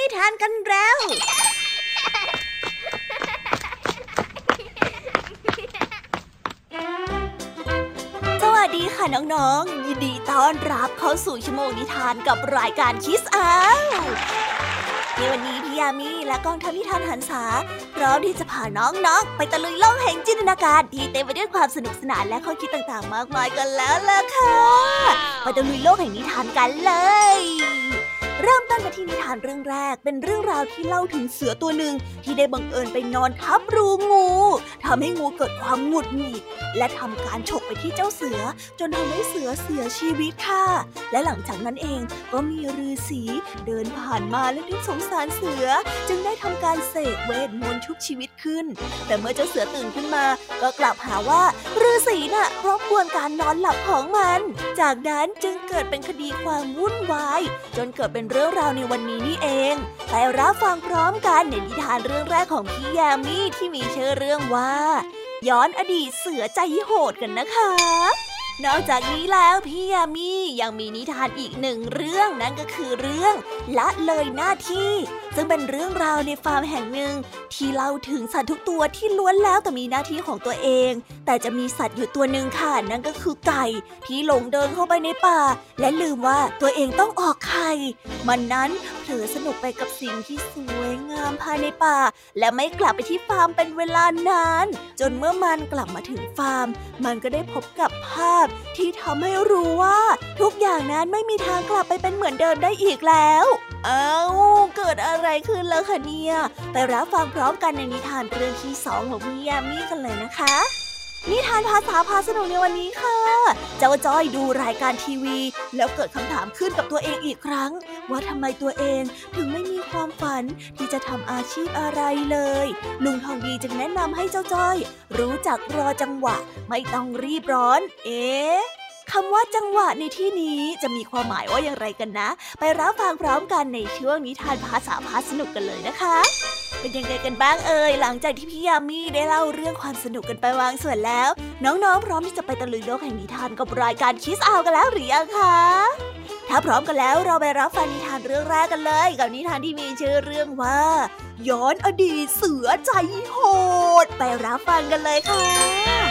นิทานกันแล้ว สวัสดีค่ะน้องๆ ยินดีต้อนรับเข้าสู่ชั่วโมงนิทานกับรายการคิสอาในวันนี้พี่ยามีและกองทัพนิทานหันษาพร้อมที่จะพาน้องๆ ไปตะลุยโลกแห่งจินตนาการที่เต็มไปด้วยความสนุกสนานและข้อคิดต่างๆ มากมายกันแล้วล่ะค่ะ ไปตะลุยโลกแห่งนิทานกันเลย เริ่ม ต้นกันที่นิทานเรื่องแรกเป็นเรื่องราวที่เล่าถึงเสือตัวหนึ่งที่ได้บังเอิญไปนอนทับรูงูทำให้งูเกิดความหงุดหงิดและทำการฉกไปที่เจ้าเสือ จนทำให้เสือเสียชีวิตค่ะ และหลังจากนั้นเองก็มีฤาษีเดินผ่านมาและนึกสงสารเสือ จึงได้ทำการเสกเวทมนต์ชุบชีวิตขึ้น แต่เมื่อเจ้าเสือตื่นขึ้นมา ก็กลับหาว่าฤาษีน่ะรบกวนการนอนหลับของมัน จากนั้นจึงเกิดเป็นคดีความวุ่นวาย จนเกิดเป็นเรื่องราวในวันนี้นี่เอง ไปรับฟังพร้อมกันในนิทานเรื่องแรกของพี่ยามีที่มีชื่อเรื่องว่า ย้อนอดีตเสือใจโหดกันนะคะ นอกจากนี้แล้วพี่ยามียังมีนิทานอีกหนึ่งเรื่องนั่นก็คือเรื่องละเลยหน้าที่ซึ่งเป็นเรื่องราวในฟาร์มแห่งหนึ่ง ที่เล่าถึงสัตว์ทุกตัวที่ล้วนแล้วแต่มีหน้าที่ของตัวเอง แต่จะมีสัตว์อยู่ตัวหนึ่งค่ะนั่นก็คือไก่ ที่หลงเดินเข้าไปในป่า และลืมว่าตัวเองต้องออกไข่มันนั้นเผลอสนุกไปกับสิ่งที่สวยงามภายในป่า และไม่กลับไปที่ฟาร์มเป็นเวลานาน จนเมื่อมันกลับมาถึงฟาร์ม มันก็ได้พบกับภาพที่ทำให้รู้ว่า ทุกอย่างนั้นไม่มีทางกลับไปเป็นเหมือนเดิมได้อีกแล้วเอ้าเกิดอะไรขึ้นแล้วคะเนี่ย ไปรับฟังพร้อมกันในนิทานเรื่องที่สองของพี่ยามีกันเลยนะคะ นิทานภาษาพาสนุกในวันนี้ค่ะ เจ้าจ้อยดูรายการทีวี แล้วเกิดคำถามขึ้นกับตัวเองอีกครั้ง ว่าทำไมตัวเองถึงไม่มีความฝันที่จะทำอาชีพอะไรเลย ลุงทองดีจึงแนะนำให้เจ้าจ้อย รู้จักรอจังหวะ ไม่ต้องรีบร้อน เอ๊ะ คำว่าจังหวะในที่นี้จะมีความหมายว่าอย่างไรกันนะ ไปรับฟังพร้อมกันในช่วงนิทานภาษาพาสนุกกันเลยนะคะ เป็นยังไงกันบ้างเอ่ยหลังจากที่พี่ยามีได้เล่าเรื่องความสนุกกันไปวางส่วนแล้ว น้องๆ พร้อมที่จะไปตะลุยโลกแห่งนิทานกับรายการคิสอากันแล้วหรือยังคะถ้าพร้อมกันแล้วเราไปรับฟังนิทานเรื่องแรกกันเลย กับนิทานที่มีชื่อเรื่องว่า ย้อนอดีตเสือใจโหด ไปรับฟังกันเลยค่ะ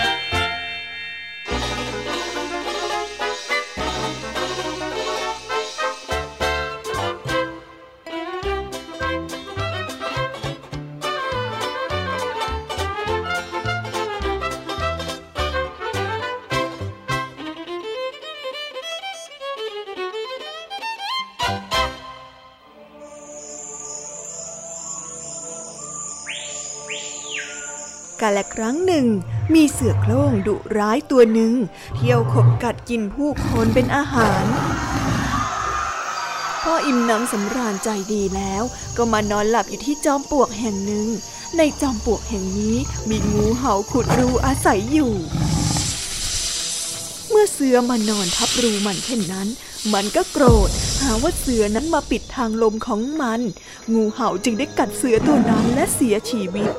กาลครั้งหนึ่ง มีเสือโคร่งดุร้ายตัวหนึ่ง เที่ยวขบกัดกินผู้คนเป็นอาหาร พ่ออิ่มน้ำสำราญใจดีแล้ว ก็มานอนหลับอยู่ที่จอมปลวกแห่งหนึ่ง ในจอมปลวกแห่งนี้มีงูเห่าขุดรูอาศัยอยู่ เมื่อเสือมานอนทับรูมันเช่นนั้น มันก็โกรธหาว่าเสือนั้นมาปิดทางลมของมัน งูเห่าจึงได้กัดเสือตัวนั้นและเสียชีวิต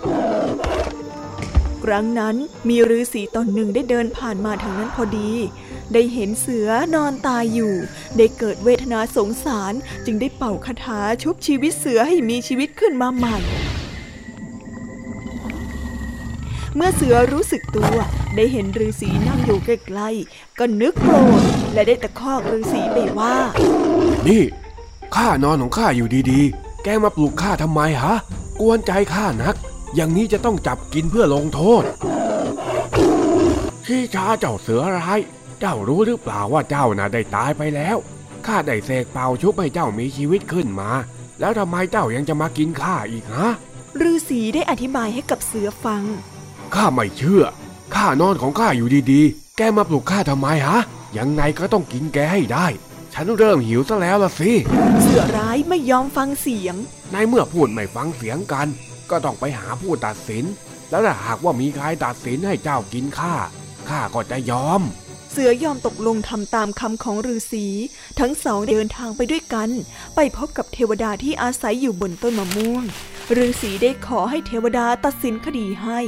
ครั้งนั้นมีฤาษีตนหนึ่งได้เดินผ่านมาทางนั้นพอดี ได้เห็นเสือนอนตายอยู่ ได้เกิดเวทนาสงสารจึงได้เป่าคาถาชุบชีวิตเสือให้มีชีวิตขึ้นมาใหม่ เมื่อเสือรู้สึกตัวได้เห็นฤาษีนั่งอยู่ใกล้ๆก็นึกโกรธและได้ตะคอกฤาษีไปว่า นี่ข้านอนของข้าอยู่ดีๆ แกมาปลุกข้าทำไมฮะ กวนใจข้านัก อย่างนี้จะต้องจับกินเพื่อลงโทษที่ช้าเจ้าเสือร้าย เจ้ารู้หรือเปล่าว่าเจ้าน่ะได้ตายไปแล้ว ข้าได้เสกเป่าชุบให้เจ้ามีชีวิตขึ้นมา แล้วทำไมเจ้ายังจะมากินข้าอีกฮะฤาษีได้อธิบายให้กับเสือฟัง ข้าไม่เชื่อ ข้านอนของข้าอยู่ดีๆ แกมาปลุกข้าทำไมฮะ ยังไงก็ต้องกินแกให้ได้ ฉันเริ่มหิวซะแล้วล่ะสิ เสือร้ายไม่ยอมฟังเสียง ในเมื่อพูดไม่ฟังเสียงกัน ก็ต้องไปหาผู้ตัดสิน แล้วถ้าหากว่ามีใครตัดสินให้เจ้ากินข้าข้าก็จะยอม เสือยอมตกลงทำตามคำของฤาษีทั้งสองเดินทางไปด้วยกัน ไปพบกับเทวดาที่อาศัยอยู่บนต้นมะม่วงฤาษีได้ขอให้เทวดาตัดสินคดีให้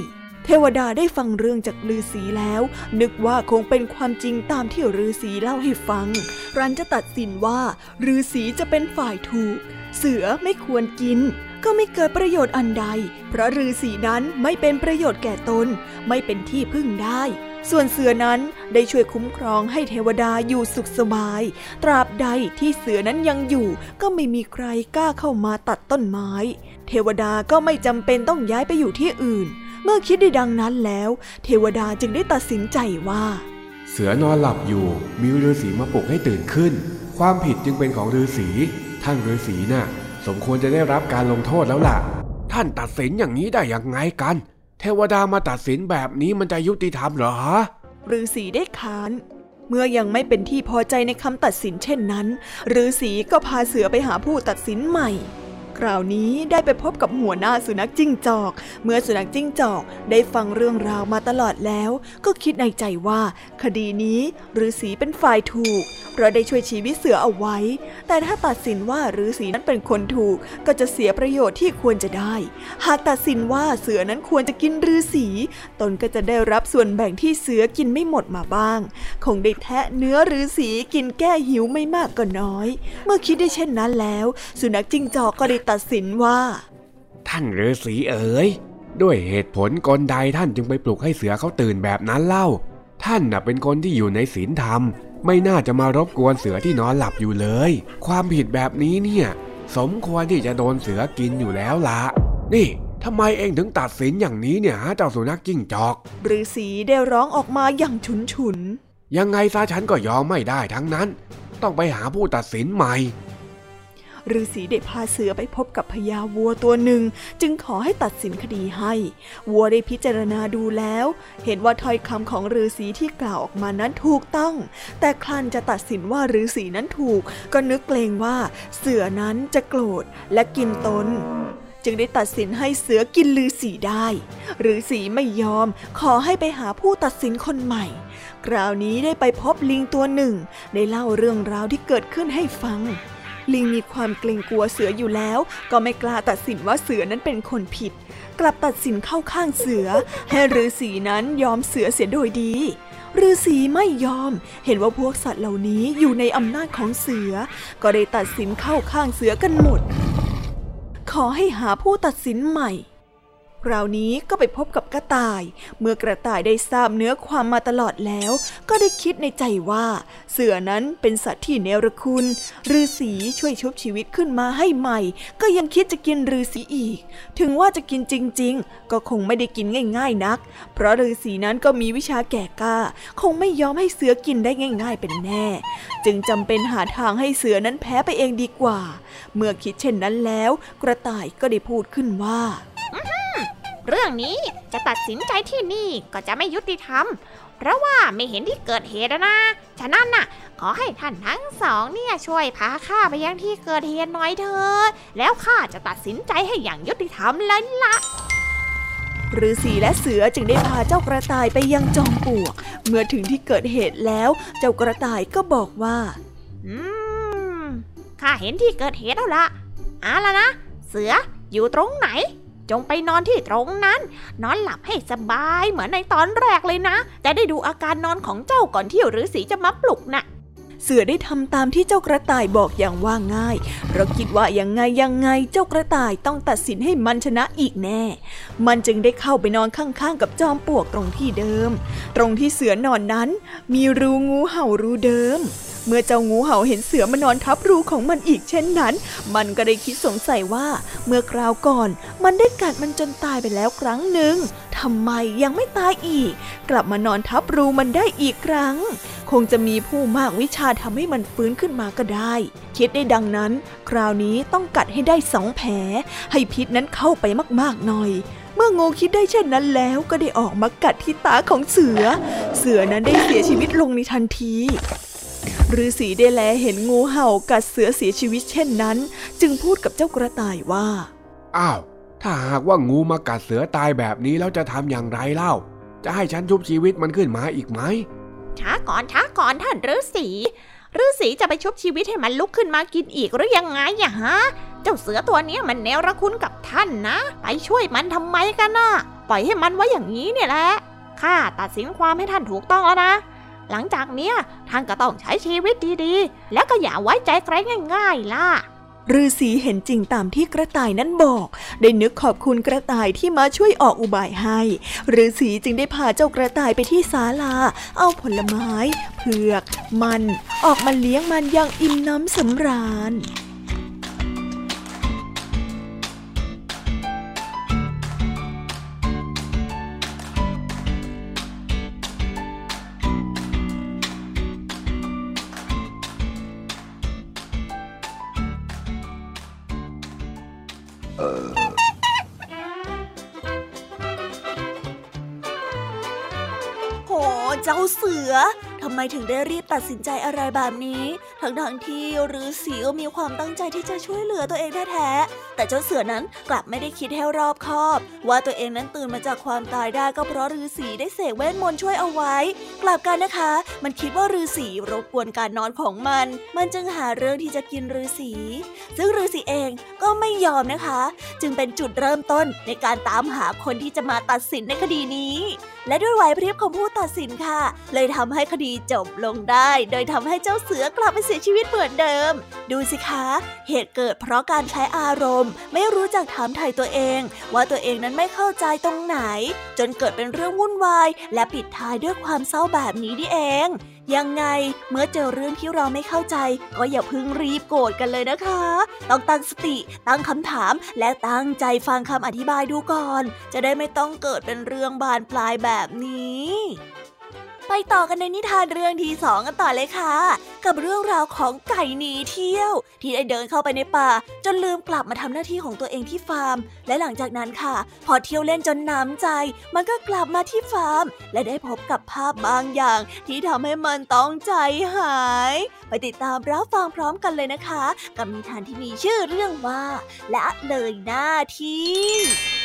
เทวดาได้ฟังเรื่องจากฤาษีแล้ว นึกว่าคงเป็นความจริงตามที่ฤาษีเล่าให้ฟัง รันจะตัดสินว่าฤาษีจะเป็นฝ่ายถูก เสือไม่ควรกิน ก็ไม่เกิดประโยชน์อันใด เพราะฤาษีนั้นไม่เป็นประโยชน์แก่ตน ไม่เป็นที่พึ่งได้ ส่วนเสือนั้นได้ช่วยคุ้มครองให้เทวดาอยู่สุขสบาย ตราบใดที่เสือนั้นยังอยู่ ก็ไม่มีใครกล้าเข้ามาตัดต้นไม้ เทวดาก็ไม่จำเป็นต้องย้ายไปอยู่ที่อื่น เมื่อคิดได้ดังนั้นแล้ว เทวดาจึงได้ตัดสินใจว่า เสือนอนหลับอยู่ มีฤาษีมาปลุกให้ตื่นขึ้น ความผิดจึงเป็นของฤาษีท่านฤาษีน่ะ สมควรจะได้รับการลงโทษแล้วล่ะ ท่านตัดสินอย่างนี้ได้อย่างไงกัน เทวดามาตัดสินแบบนี้มันจะยุติธรรมเหรอฮะฤาษีได้ค้านเมื่อยังไม่เป็นที่พอใจในคำตัดสินเช่นนั้นฤาษีก็พาเสือไปหาผู้ตัดสินใหม่ ราวนี้ได้ไปพบกับหัวหน้าสุนัขจิ้งจอก เมื่อสุนัขจิ้งจอกได้ฟังเรื่องราวมาตลอดแล้ว ก็คิดในใจว่า คดีนี้ฤาษีเป็นฝ่ายถูก เพราะได้ช่วยชีวิตเสือเอาไว้ แต่ถ้าตัดสินว่าฤาษีนั้นเป็นคนถูก ก็จะเสียประโยชน์ที่ควรจะได้ หากตัดสินว่าเสือนั้นควรจะกินฤาษีตนก็จะได้รับส่วนแบ่งที่เสือกินไม่หมดมาบ้าง คงได้แทะเนื้อฤาษีกินแก้หิวไม่มากก็น้อย เมื่อคิดได้เช่นนั้นแล้ว สุนัขจิ้งจอกก็ได้ตัดสินว่า ท่านฤาษีเอ๋ยด้วยเหตุผลกลใดท่านจึงไปปลุกให้เสือเขาตื่นแบบนั้นเล่า ท่านน่ะเป็นคนที่อยู่ในศีลธรรม ไม่น่าจะมารบกวนเสือที่นอนหลับอยู่เลย ความผิดแบบนี้เนี่ย สมควรที่จะโดนเสือกินอยู่แล้วละนี่ทำไมเองถึงตัดสินอย่างนี้เนี่ยฮะเจ้าสุนัขจิ้งจอกฤาษีได้ร้องออกมาอย่างฉุนฉุนยังไงซะฉันก็ยอมไม่ได้ทั้งนั้น ต้องไปหาผู้ตัดสินใหม่ ฤาษีได้พาเสือไปพบกับพญาวัวตัวหนึ่ง จึงขอให้ตัดสินคดีให้ วัวได้พิจารณาดูแล้ว เห็นว่าถ้อยคำของฤาษีที่กล่าวออกมานั้นถูกต้อง แต่คลันจะตัดสินว่าฤาษีนั้นถูก ก็นึกเกรงว่าเสือนั้นจะโกรธและกินตนจึงได้ตัดสินให้เสือกินลือสีได้ฤาษีไม่ยอมขอให้ไปหาผู้ตัดสินคนใหม่ คราวนี้ได้ไปพบลิงตัวหนึ่ง ได้เล่าเรื่องราวที่เกิดขึ้นให้ฟัง ลิงมีความเกรงกลัวเสืออยู่แล้ว ก็ไม่กล้าตัดสินว่าเสือนั้นเป็นคนผิด กลับตัดสินเข้าข้างเสือ ให้ฤาษีนั้นยอมเสือเสียโดยดีฤาษีไม่ยอม เห็นว่าพวกสัตว์เหล่านี้อยู่ในอำนาจของเสือ ก็ได้ตัดสินเข้าข้างเสือกันหมด ขอให้หาผู้ตัดสินใหม่ คราวนี้ก็ไปพบกับกระต่าย เมื่อกระต่ายได้ทราบเนื้อความมาตลอดแล้ว ก็ได้คิดในใจว่า เสือนั้นเป็นสัตว์ที่เนรคุณฤาษีช่วยชุบชีวิตขึ้นมาให้ใหม่ ก็ยังคิดจะกินฤาษีอีก ถึงว่าจะกินจริง ๆ ก็คงไม่ได้กินง่าย ๆ นัก เพราะฤาษีนั้นก็มีวิชาแก่กล้า คงไม่ยอมให้เสือกินได้ง่าย ๆ เป็นแน่ จึงจำเป็นหาทางให้เสือนั้นแพ้ไปเองดีกว่า เมื่อคิดเช่นนั้นแล้ว กระต่ายก็ได้พูดขึ้นว่า เรื่องนี้จะตัดสินใจที่นี่ก็จะไม่ยุติธรรม เพราะว่าไม่เห็นที่เกิดเหตุนะ ฉะนั้นน่ะ ขอให้ท่านทั้งสองเนี่ยช่วยพาข้าไปยังที่เกิดเหตุหน่อยเถอะแล้วข้าจะตัดสินใจให้อย่างยุติธรรมเลยละฤาษีและเสือจึงได้พาเจ้ากระต่ายไปยังจอมปลวก เมื่อถึงที่เกิดเหตุแล้ว เจ้ากระต่ายก็บอกว่า อืม ข้าเห็นที่เกิดเหตุแล้วละเอาละนะ เสืออยู่ตรงไหน จงไปนอนที่ตรงนั้น นอนหลับให้สบายเหมือนในตอนแรกเลยนะ จะได้ดูอาการนอนของเจ้าก่อนที่ฤาษีจะมาปลุกนะ่ะเสือได้ทำตามที่เจ้ากระต่ายบอกอย่างว่าง่ายเราคิดว่ายังไงยังไงเจ้ากระต่ายต้องตัดสินให้มันชนะอีกแน่ มันจึงได้เข้าไปนอนข้างๆ กับจอมปลวกตรงที่เดิม ตรงที่เสือนอนนั้น มีรูงูเห่ารูเดิม เมื่อเจ้างูเห่าเห็นเสือมานอนทับรูของมันอีกเช่นนั้น มันก็ได้คิดสงสัยว่า เมื่อคราวก่อน มันได้กัดมันจนตายไปแล้วครั้งหนึ่งทำไมยังไม่ตายอีก กลับมานอนทับรูมันได้อีกครั้ง คงจะมีผู้มากวิชาทำให้มันฟื้นขึ้นมาก็ได้ คิดได้ดังนั้น คราวนี้ต้องกัดให้ได้สองแผล ให้พิษนั้นเข้าไปมากๆหน่อยเมื่องูคิดได้เช่นนั้นแล้วก็ได้ออกมากัดที่ตาของเสือ เสือนั้นได้เสียชีวิตลงในทันที ฤาษีได้แลเห็นงูเห่ากัดเสือเสียชีวิตเช่นนั้น จึงพูดกับเจ้ากระต่ายว่า อ้าว ถ้าหากว่างูมากัดเสือตายแบบนี้แล้วจะทำอย่างไรเล่า จะให้ฉันชุบชีวิตมันขึ้นมาอีกไหมช้าก่อนช้าก่อนท่านฤาษีฤาษีจะไปชุบชีวิตให้มันลุกขึ้นมากินอีกหรือยังไงอะฮะ เจ้าเสือตัวนี้มันแนวระคุณกับท่านนะ ไปช่วยมันทำไมกันน่ะ ปล่อยให้มันไว้อย่างนี้เนี่ยแหละ ข้าตัดสินความให้ท่านถูกต้องแล้วนะ หลังจากเนี้ยท่านก็ต้องใช้ชีวิตดีๆ แล้วก็อย่าไว้ใจใครง่ายๆล่ะฤาษีเห็นจริงตามที่กระต่ายนั้นบอก ได้นึกขอบคุณกระต่ายที่มาช่วยออกอุบายให้ฤาษีจึงได้พาเจ้ากระต่ายไปที่ศาลา เอาผลไม้ เผือก มัน ออกมาเลี้ยงมันอย่างอิ่มน้ำสำราญ อทำไมถึงได้รีบตัดสินใจอะไรแบบนี้ ทั้งทั้งที่ฤาษีก็มีความตั้งใจที่จะช่วยเหลือตัวเองแท้ๆแต่เจ้าเสือนั้นกลับไม่ได้คิดให้รอบคอบ ว่าตัวเองนั้นตื่นมาจากความตายได้ก็เพราะฤาษีได้เสกเวทมนต์ช่วยเอาไว้ กลับกันนะคะ มันคิดว่าฤาษีรบกวนการนอนของมัน มันจึงหาเรื่องที่จะกินฤาษีซึ่งฤาษีเองก็ไม่ยอมนะคะ จึงเป็นจุดเริ่มต้นในการตามหาคนที่จะมาตัดสินในคดีนี้และด้วยไหวพริบของผู้ตัดสินค่ะ เลยทำให้คดีจบลงได้ โดยทำให้เจ้าเสือกลับไปเสียชีวิตเหมือนเดิม ดูสิคะ เหตุเกิดเพราะการใช้อารมณ์ ไม่รู้จักถามไถ่ตัวเอง ว่าตัวเองนั้นไม่เข้าใจตรงไหน จนเกิดเป็นเรื่องวุ่นวาย และปิดท้ายด้วยความเศร้าแบบนี้นี่เองยังไงเมื่อเจอเรื่องที่เราไม่เข้าใจ ก็อย่าพึ่งรีบโกรธกันเลยนะคะ ต้องตั้งสติ ตั้งคำถาม และตั้งใจฟังคำอธิบายดูก่อน จะได้ไม่ต้องเกิดเป็นเรื่องบานปลายแบบนี้ ไปต่อกันในนิทานเรื่องที่สองกันต่อเลยค่ะ กับเรื่องราวของไก่หนีเที่ยว ที่ได้เดินเข้าไปในป่า จนลืมกลับมาทำหน้าที่ของตัวเองที่ฟาร์ม และหลังจากนั้นค่ะ พอเที่ยวเล่นจนน้ำใจ มันก็กลับมาที่ฟาร์ม และได้พบกับภาพบางอย่าง ที่ทำให้มันต้องใจหาย ไปติดตามรับฟังพร้อมกันเลยนะคะ กับนิทานที่มีชื่อเรื่องว่าละเลยหน้าที่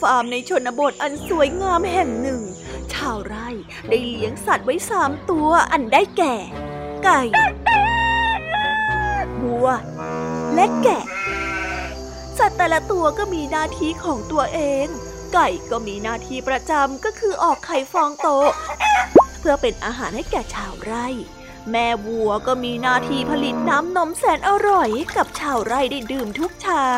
ฟาร์มในชนบทอันสวยงามแห่งหนึ่ง ชาวไร่ได้เลี้ยงสัตว์ไว้สามตัวอันได้แก่ ไก่บัว และแกะ สัตว์แต่ละตัวก็มีหน้าที่ของตัวเอง ไก่ก็มีหน้าที่ประจำก็คือออกไข่ฟองโต เพื่อเป็นอาหารให้แก่ชาวไร่แม่วัวก็มีหน้าที่ผลิตน้ำนมแสนอร่อย กับชาวไร่ได้ดื่มทุกเช้า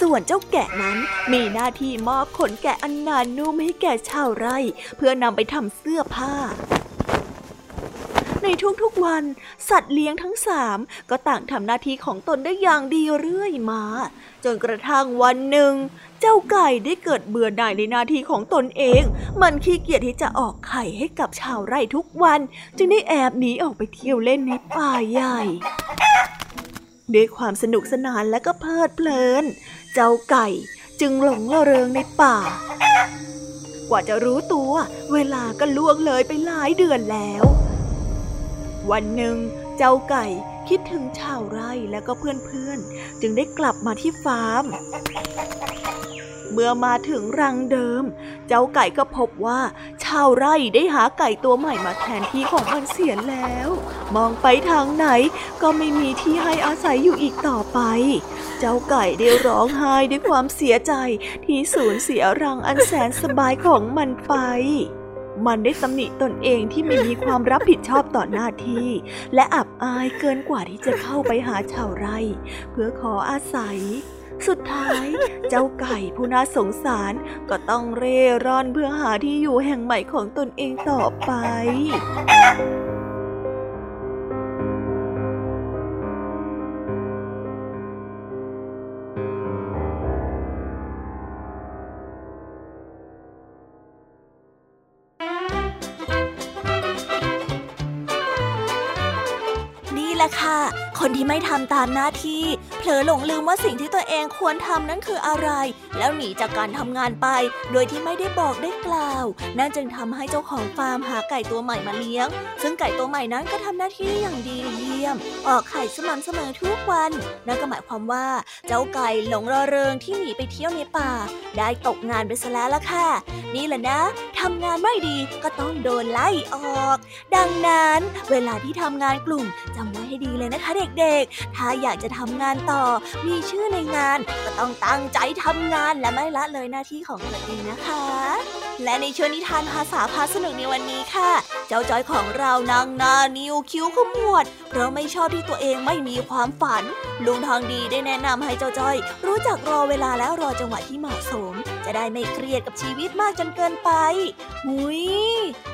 ส่วนเจ้าแกะนั้นมีหน้าที่มอบขนแกะอันนานนุ่มให้แก่ชาวไร่ เพื่อนำไปทำเสื้อผ้า ในทุกๆวัน สัตว์เลี้ยงทั้งสามก็ต่างทำหน้าที่ของตนได้อย่างดีเรื่อยมา จนกระทั่งวันหนึ่ง เจ้าไก่ได้เกิดเบื่อหน่ายในหน้าที่ของตนเอง มันขี้เกียจที่จะออกไข่ให้กับชาวไร่ทุกวัน จึงได้แอบหนีออกไปเที่ยวเล่นในป่าใหญ่ ด้วยความสนุกสนานและก็เพลิดเพลิน เจ้าไก่จึงหลงเริงในป่า กว่าจะรู้ตัวเวลาก็ล่วงเลยไปหลายเดือนแล้ว วันหนึ่งเจ้าไก่คิดถึงชาวไร่และก็เพื่อนๆ จึงได้กลับมาที่ฟาร์ม เมื่อมาถึงรังเดิม เจ้าไก่ก็พบว่า ชาวไร่ได้หาไก่ตัวใหม่มาแทนที่ของมันเสียแล้ว มองไปทางไหนก็ไม่มีที่ให้อาศัยอยู่อีกต่อไป เจ้าไก่ได้ร้องไห้ด้วยความเสียใจที่สูญเสียรังอันแสนสบายของมันไปมันได้ตำหนิตนเองที่ไม่มีความรับผิดชอบต่อหน้าที่ และอับอายเกินกว่าที่จะเข้าไปหาชาวไร่ เพื่อขออาศัย สุดท้ายเจ้าไก่ผู้น่าสงสารก็ต้องเร่ร่อนเพื่อหาที่อยู่แห่งใหม่ของตนเองต่อไปค่ะ คนที่ไม่ทำตามหน้าที่ ลอหลงลืมว่าสิ่งที่ตัวเองควรทำนั้นคืออะไร แล้วหนีจากการทำงานไป โดยที่ไม่ได้บอกได้กล่าว นั่นจึงทำให้เจ้าของฟาร์มหาไก่ตัวใหม่มาเลี้ยง ซึ่งไก่ตัวใหม่นั้นก็ทำหน้าที่อย่างดีเยี่ยม ออกไข่สม่ำเสมอทุกวัน นั่นก็หมายความว่า เจ้าไก่หลงระเริงที่หนีไปเที่ยวในป่า ได้ตกงานไปซะแล้วล่ะค่ะ นี่แหละนะทำงานไม่ดีก็ต้องโดนไล่ออก ดังนั้น เวลาที่ทำงานกลุ่มจำไว้ให้ดีเลยนะคะ เด็กๆ ถ้าอยากจะทำงานต่อมีชื่อในงานก็ต้องตั้งใจทำงานและไม่ละเลยหน้าที่ของตัวเองนะคะ และในช่วงนิทานภาษาพาสนุกในวันนี้ค่ะ เจ้าจอยของเรานางนานิวคิ้วขมวด เพราะไม่ชอบที่ตัวเองไม่มีความฝัน ลุงทองดีได้แนะนำให้เจ้าจ้อย รู้จักรอเวลาและรอจังหวะที่เหมาะสม จะได้ไม่เครียดกับชีวิตมากจนเกินไปหุย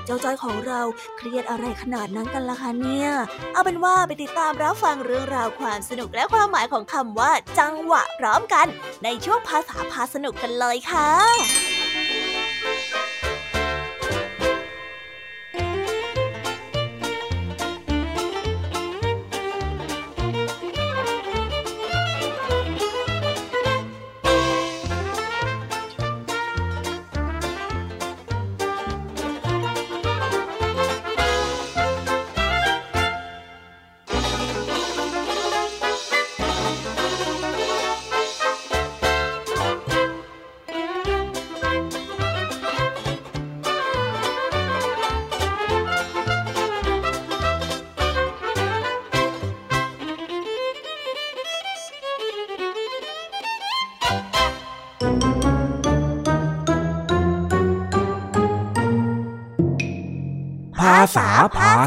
เจ้าจอยของเราเครียดอะไรขนาดนั้นกันล่ะคะเนี่ย เอาเป็นว่าไปติดตามรับฟังเรื่องราวความสนุกและความหมายของคำว่า จังหวะพร้อมกัน ในช่วงภาษาพาสนุกกันเลยค่ะ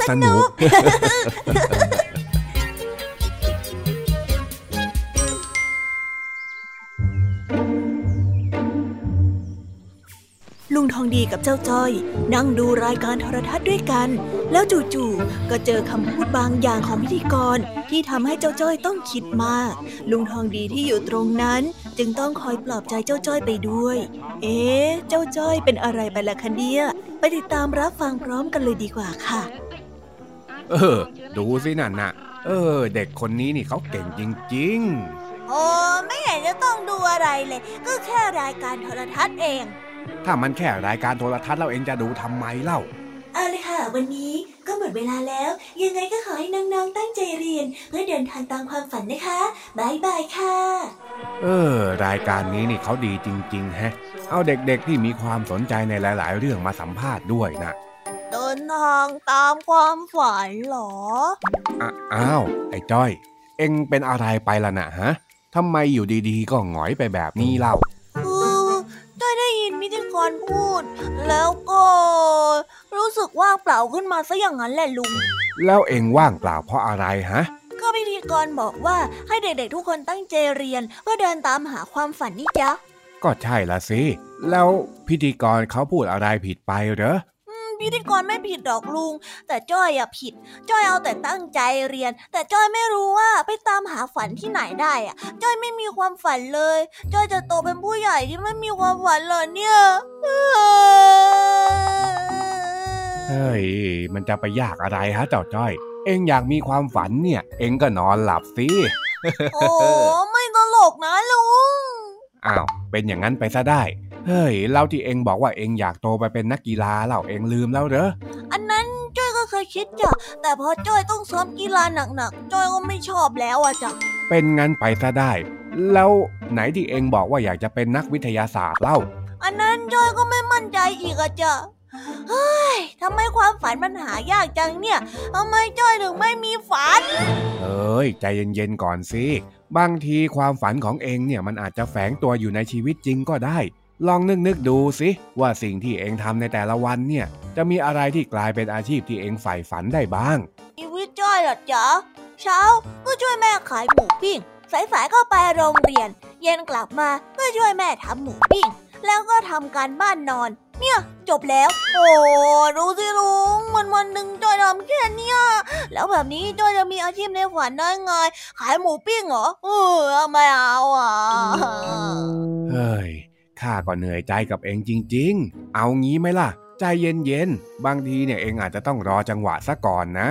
สนุกลุงทองดีกับเจ้าจ้อย นั่งดูรายการโทรทัศน์ด้วยกัน แล้วจู่ๆก็เจอคำพูดบางอย่างของพิธีกร ที่ทำให้เจ้าจ้อยต้องคิดมาก ลุงทองดีที่อยู่ตรงนั้น จึงต้องคอยปลอบใจเจ้าจ้อยไปด้วย เอ๊เจ้าจ้อยเป็นอะไรไปล่ะคะเนี่ยไปติดตามรับฟังพร้อมกันเลยดีกว่าค่ะ เออ ดูสินั่นน่ะ เออ เด็กคนนี้นี่เขาเก่งจริงโอ้ไม่เห็นจะต้องดูอะไรเลย ก็แค่รายการโทรทัศน์เองๆถ้ามันแค่รายการโทรทัศน์เราเองจะดูทำไมเล่าเอาเลยค่ะ วันนี้ก็หมดเวลาแล้ว ยังไงก็ขอให้น้องๆตั้งใจเรียน เพื่อเดินทางตามความฝันนะคะบายบายค่ะ เออ รายการนี้นี่เขาดีจริง ๆ แฮะ เอาเด็กๆที่มีความสนใจในหลาย ๆ เรื่องมาสัมภาษณ์ด้วยนะ เดินทางตามความฝันเหรออะอ้าวไอ้จ้อย เอ็งเป็นอะไรไปล่ะนะฮะทำไมอยู่ดีๆ ก็หงอยไปแบบนี้เล่าคือได้ได้ยินพิธีกรพูด แล้วก็ รู้สึกว่างเปล่าขึ้นมาซะอย่างนั้นแหละลุง แล้วเอ็งว่างเปล่าเพราะอะไรฮะก็พิธีกรบอกว่าให้เด็กๆทุกคนตั้งใจเรียนเพื่อเดินตามหาความฝันนี่จ๊ะก็ใช่ละสิ แล้วพิธีกรเขาพูดอะไรผิดไปเหรออืม พิธีกรไม่ผิดดอกลุง แต่จ้อยอะผิด จ้อยเอาแต่ตั้งใจเรียน แต่จ้อยไม่รู้ว่าไปตามหาฝันที่ไหนได้อะจ้อยไม่มีความฝันเลย จ้อยจะโตเป็นผู้ใหญ่ที่ไม่มีความฝันเลยเนี่ยเฮ้ยมันจะไปยากอะไรฮะเจ้าจ้อย เอ็งอยากมีความฝันเนี่ย เอ็งก็นอนหลับสิโอ้ไม่ตลกนะลุงอ้าวเป็นอย่างนั้นไปซะได้ เฮ้ยเล่าที่เอ็งบอกว่าเอ็งอยากโตไปเป็นนักกีฬาเล่าเอ็งลืมแล้วเหรอ อันนั้นจ้อยก็เคยคิดจ้ะ แต่พอจ้อยต้องซ้อมกีฬาหนักๆ จ้อยก็ไม่ชอบแล้วอะจ้ะ เป็นงั้นไปซะได้ แล้วไหนที่เอ็งบอกว่าอยากจะเป็นนักวิทยาศาสตร์เล่า อันนั้นจ้อยก็ไม่มั่นใจอีกอะจ้ะเฮ้ยทำไมความฝันมันหายากจังเนี่ยทำไมจ้อยถึงไม่มีฝัน เอ้ย ใจเย็นๆก่อนสิ บางทีความฝันของเองเนี่ยมันอาจจะแฝงตัวอยู่ในชีวิตจริงก็ได้ ลองนึกนึกๆดูสิว่าสิ่งที่เองทำในแต่ละวันเนี่ย จะมีอะไรที่กลายเป็นอาชีพที่เองใฝ่ฝันได้บ้างชีวิตจ้อยเหรอจ๊ะเช้าก็ช่วยแม่ขายหมูปิ้งสายๆก็ไปโรงเรียน เย็นกลับมาก็ช่วยแม่ทำหมูปิ้งแล้วก็ทำการบ้านนอน เนี่ยจบแล้ว โอ้รู้สิลุงวันวันๆหนึ่งจ้อยทำแค่เนี้ยแล้วแบบนี้จ้อยจะมีอาชีพในฝันได้ไง ขายหมูปิ้งเหรอเออไม่เอาอะเฮ้ย ข้าก็เหนื่อยใจกับเองจริง ๆ เอางี้ไหมล่ะ ใจเย็นๆ บางทีเนี่ยเองอาจจะต้องรอจังหวะซะก่อนนะ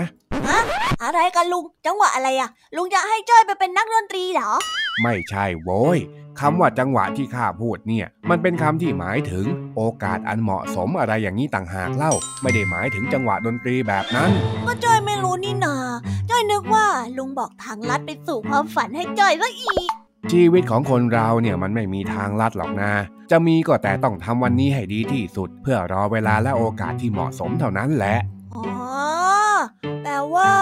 อะไรกันลุง จังหวะอะไรอะลุงจะให้จ้อยไปเป็นนักดนตรีเหรอ ไม่ใช่โว้ยคำว่าจังหวะที่ข้าพูดเนี่ย มันเป็นคำที่หมายถึงโอกาสอันเหมาะสมอะไรอย่างนี้ต่างหากเล่า ไม่ได้หมายถึงจังหวะดนตรีแบบนั้น ก็จ้อยไม่รู้นี่นาจ้อยนึกว่าลุงบอกทางลัดไปสู่ความฝันให้จ้อยซะอีก ชีวิตของคนเราเนี่ยมันไม่มีทางลัดหรอกนะ จะมีก็แต่ต้องทำวันนี้ให้ดีที่สุด เพื่อรอเวลาและโอกาสที่เหมาะสมเท่านั้นแหละ อ๋อ แต่ว่า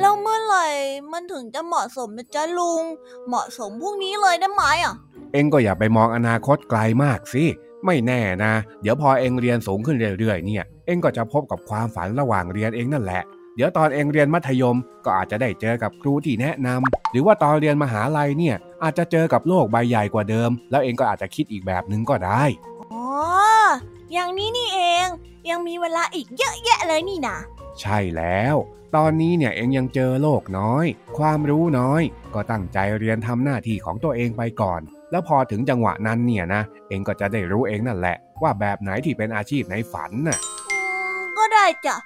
แล้วเมื่อไหร่มันถึงจะเหมาะสมนะจ๊ะลุง เหมาะสมพรุ่งนี้เลยได้ไหมอะ เองก็อย่าไปมองอนาคตไกลมากสิ ไม่แน่นะ เดี๋ยวพอเองเรียนสูงขึ้นเรื่อยๆเนี่ย เองก็จะพบกับความฝันระหว่างเรียนเองนั่นแหละ เดี๋ยวตอนเองเรียนมัธยมก็อาจจะได้เจอกับครูที่แนะนำหรือว่าตอนเรียนมหาลัยเนี่ยอาจจะเจอกับโลกใบใหญ่กว่าเดิม แล้วเองก็อาจจะคิดอีกแบบนึงก็ได้อ๋ออย่างนี้นี่เอง ยังมีเวลาอีกเยอะแยะเลยนี่นะใช่แล้ว ตอนนี้เนี่ยเองยังเจอโลกน้อย ความรู้น้อย ก็ตั้งใจเรียนทำหน้าที่ของตัวเองไปก่อน แล้วพอถึงจังหวะนั้นเนี่ยนะ เองก็จะได้รู้เองนั่นแหละ ว่าแบบไหนที่เป็นอาชีพในฝันน่ะอืมก็ได้จ้ะ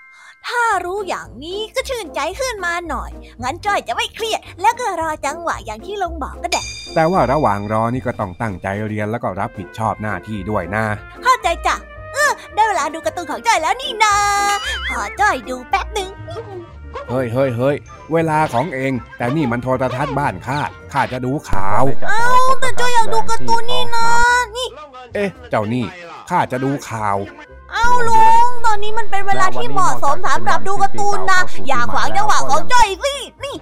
ถ้ารู้อย่างนี้ก็ชื่นใจขึ้นมาหน่อย งั้นจ้อยจะไม่เครียด แล้วก็รอจังหวะอย่างที่ลุงบอกก็ได้ แต่ว่าระหว่างรอนี่ก็ต้องตั้งใจเรียนแล้วก็รับผิดชอบหน้าที่ด้วยนะ เข้าใจจ้ะ เออ ได้เวลาดูการ์ตูนของจ้อยแล้วนี่นาขอจ้อยดูแป๊บหนึ่งเฮ้ยเฮ้ยเฮ้ยเวลาของเอง แต่นี่มันโทรทัศน์บ้านข้า ข้าจะดูข่าว เอ้าแต่จ้อยอยากดูการ์ตูนนี่นะ นี่ เอ๊ะ เจ้านี่ ข้าจะดูข่าว เอ้าลุง ตอนนี้มันเป็นเวลาที่เหมาะสมสำหรับดูการ์ตูนนะ อย่าขวางจังหวะของจ้อยสินี่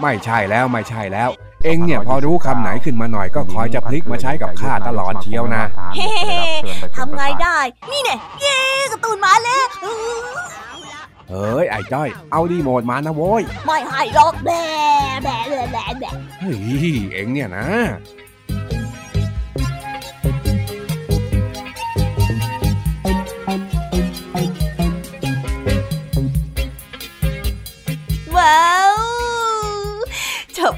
ไม่ใช่แล้วไม่ใช่แล้ว เองเนี่ยพอรู้คำไหนขึ้นมาหน่อยก็คอยจะพลิกมาใช้กับข้าตลอดเชียวนะ เฮ้ทำไงได้ นี่เนี่ยเย้การ์ตูนมาแล้วอื้อเฮ้ยไอ้จ้อย เอาดีโมดมานะโว้ย ไม่ให้หรอกแบะแบะแบะแบะแบะเฮ้ยเองเนี่ยนะ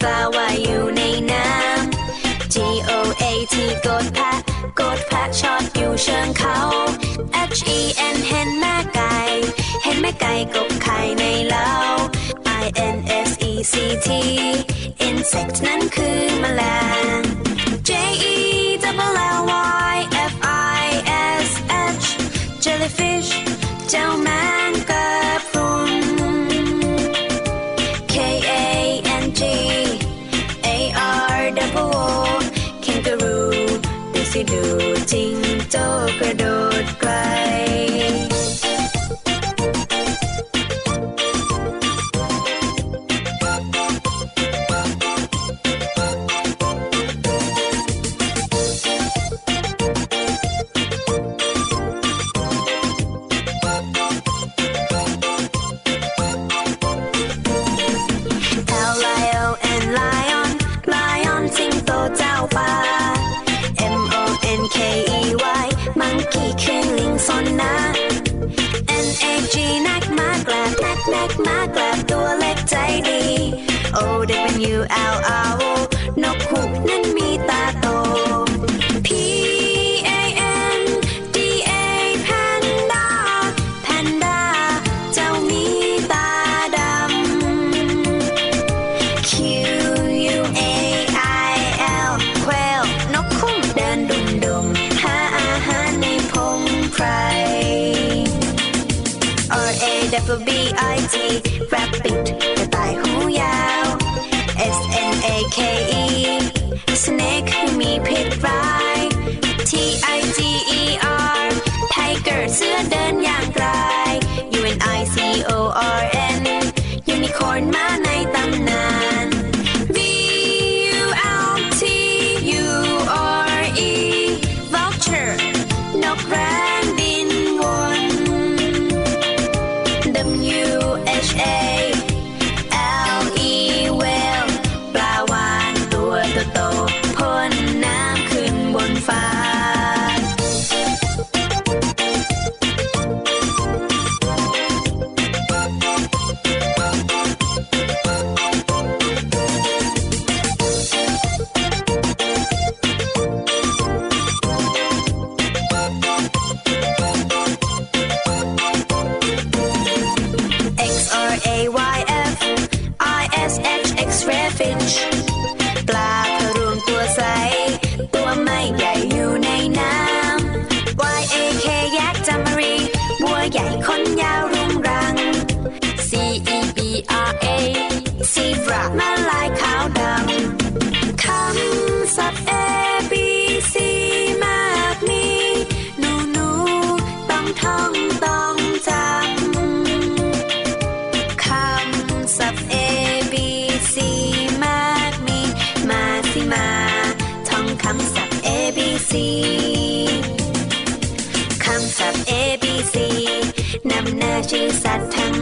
ปลาว่ายอยู่ในน้ำ G O A T กดแพะกดแพะชอดอยู่เชิงเขา H E N เห็นแม่ไก่ เห็นแม่ไก่กบไข่ในเล้า I N S E C T insect นั้นคือแมลง J E double L Y F I S H jellyfish เจ้าแมง โดดไกล K E กี่ครื่งลิงซอนนะ NAG นักมากแกลบนักนักมากแกลบตัวเล็กใจดี O W L R O ñanga. that time.